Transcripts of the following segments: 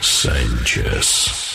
Sanchez.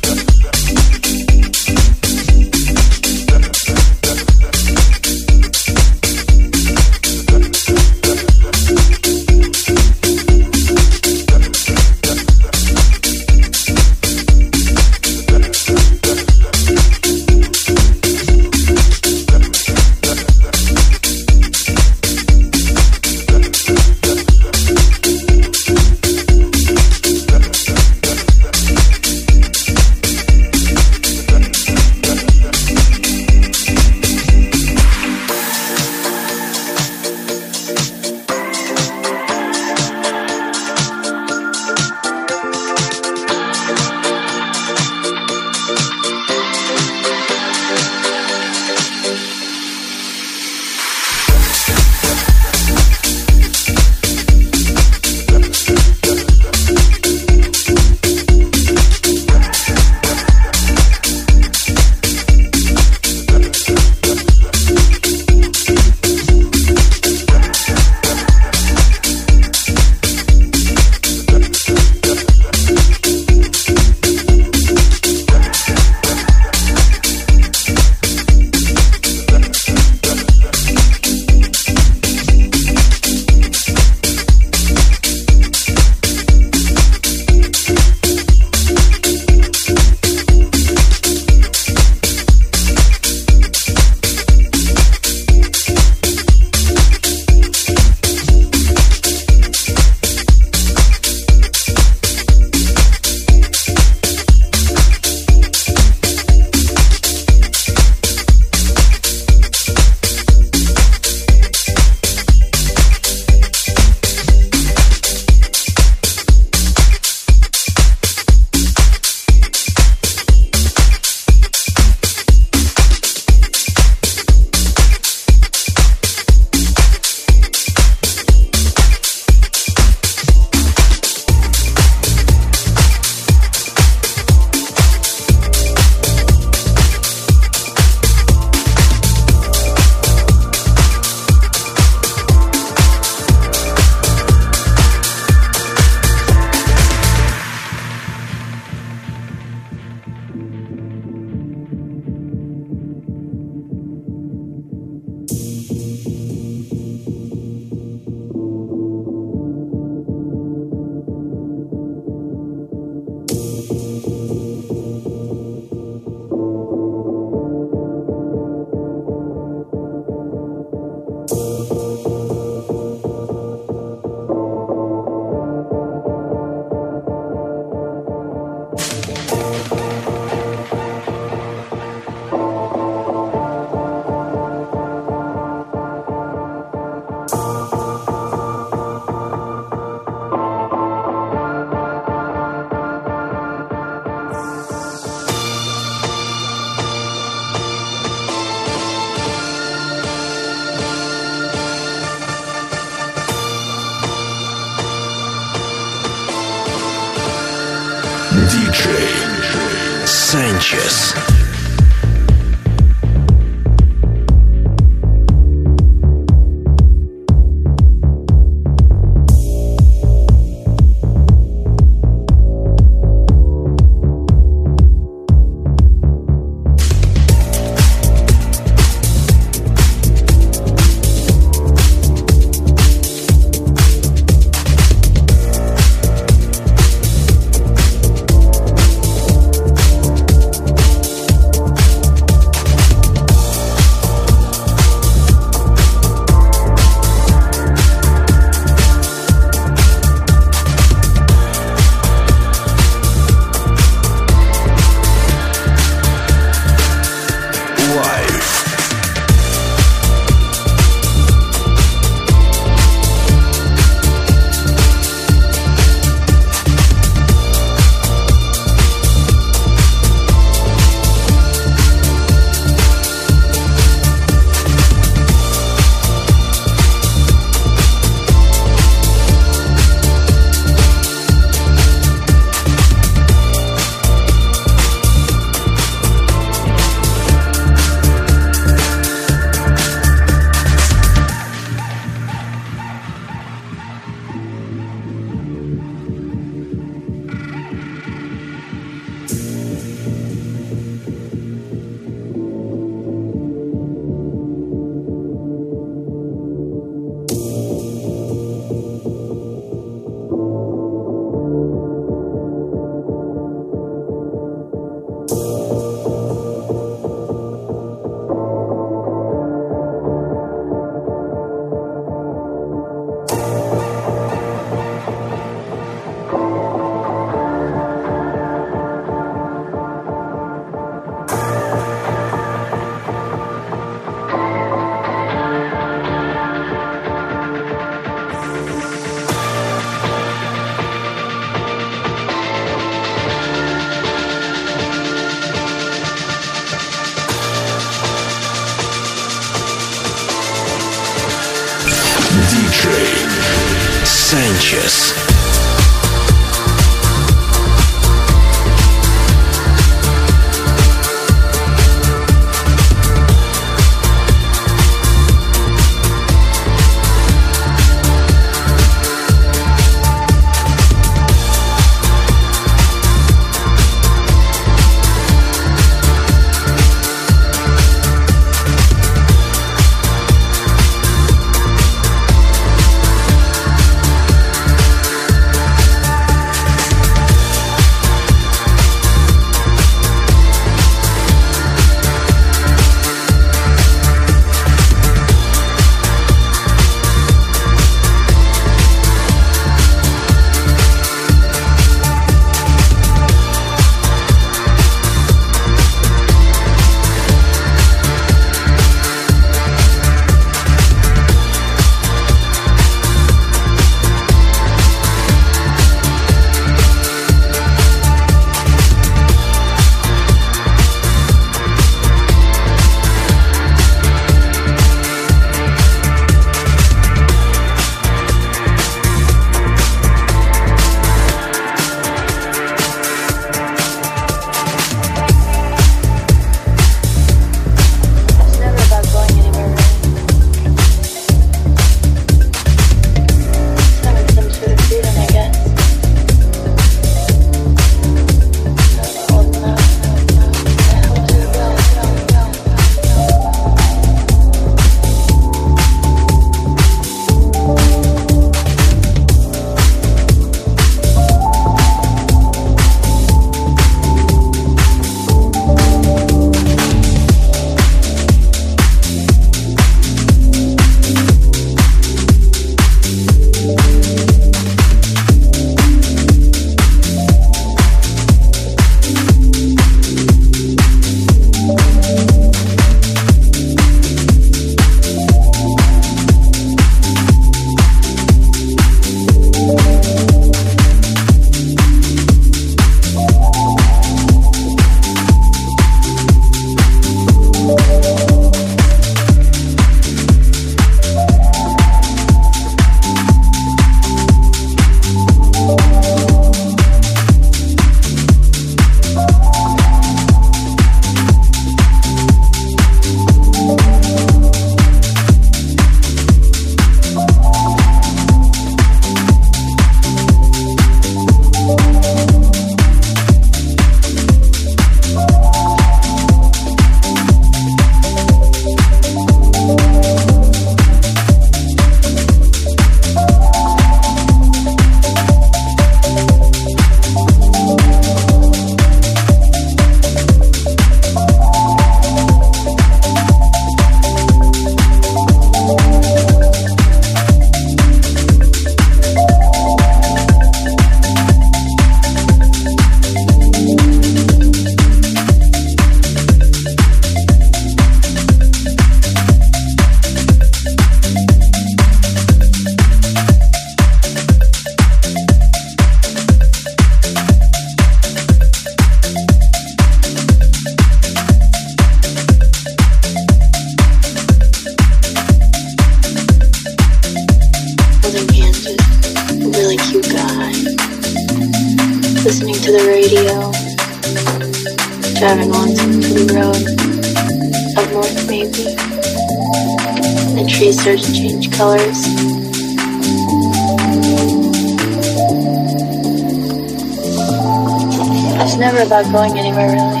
Never about going anywhere really.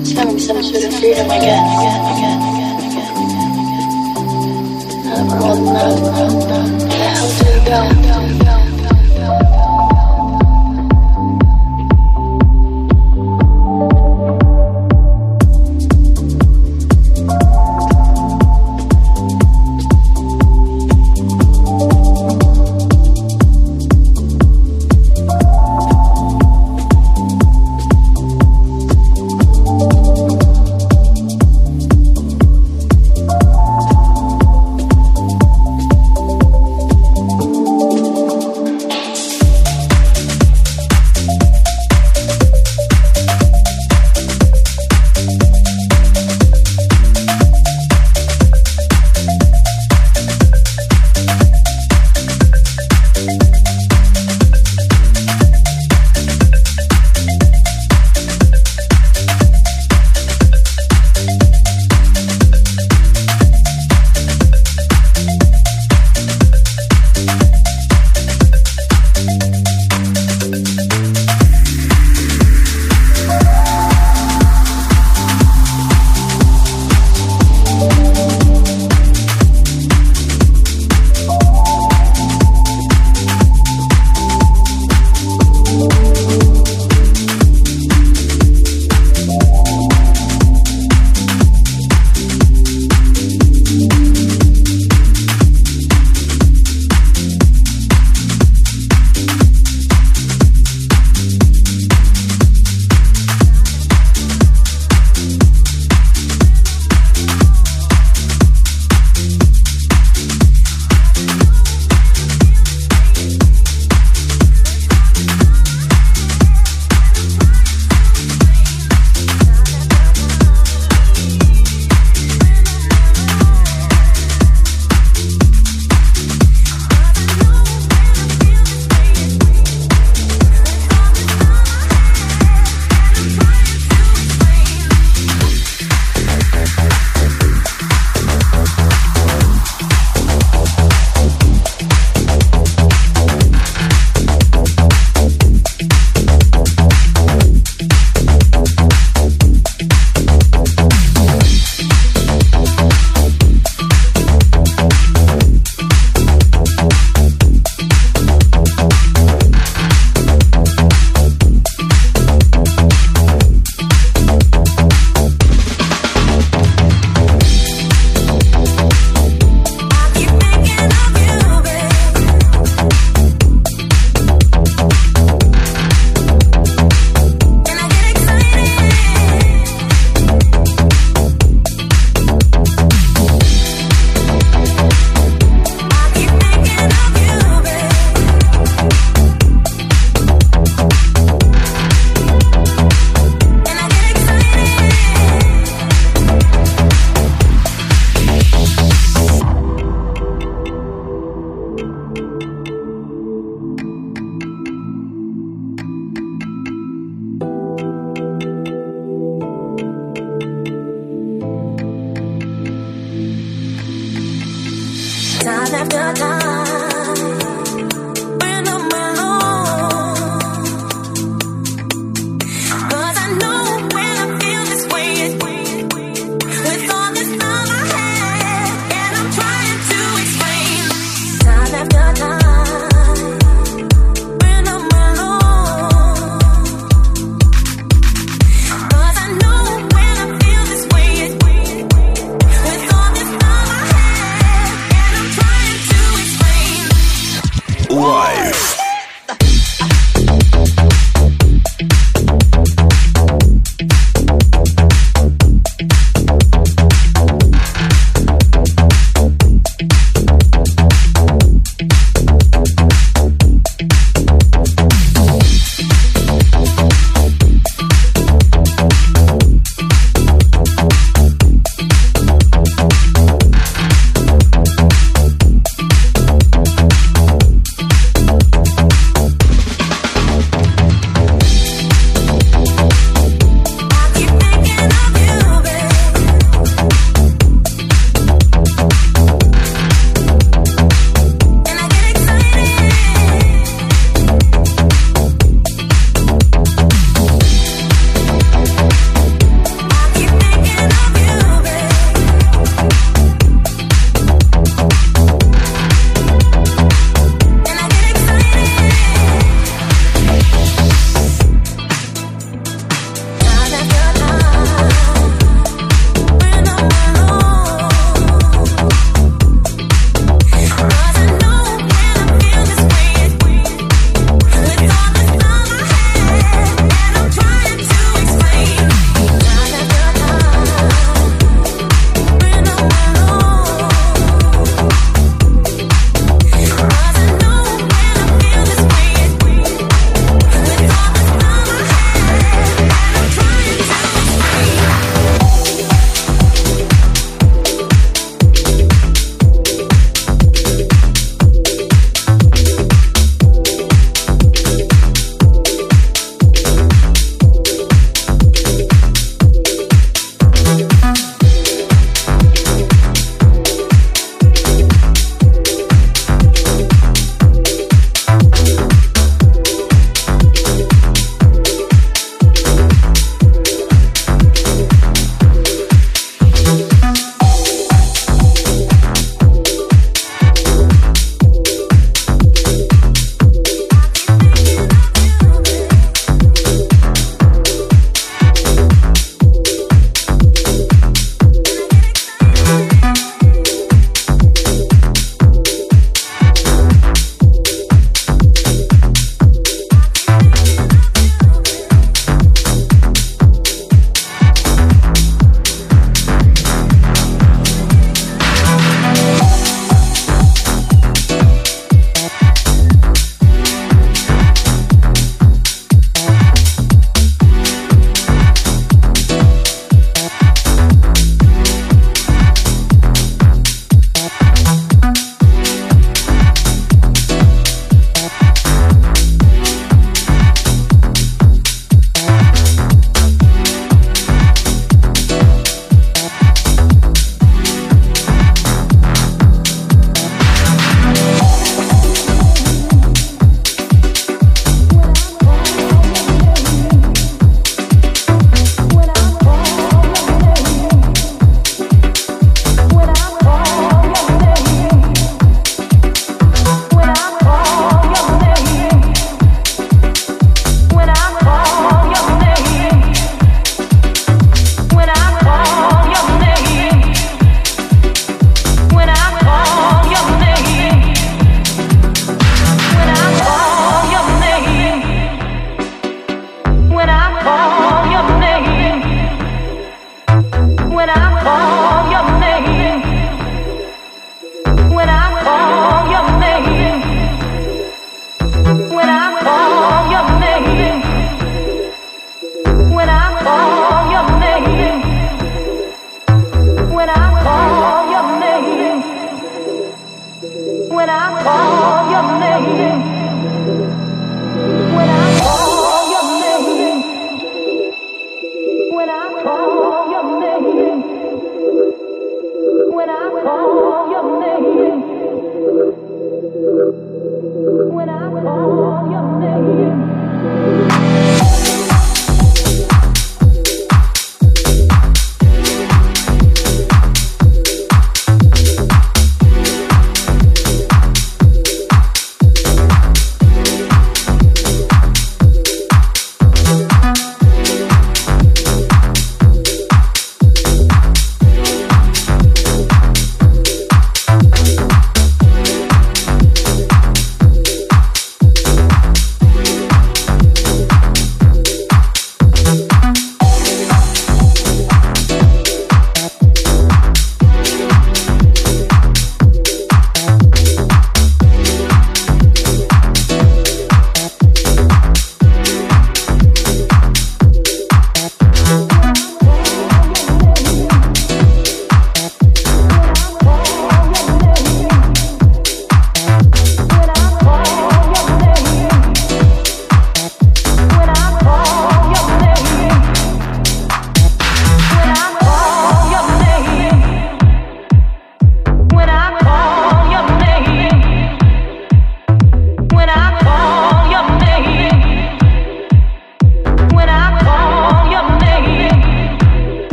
It's having some sort of freedom again, again, again, again, again, again, again. Not, not, not, not, not. Hell did it go?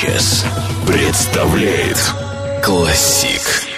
Санчес представляет Классик.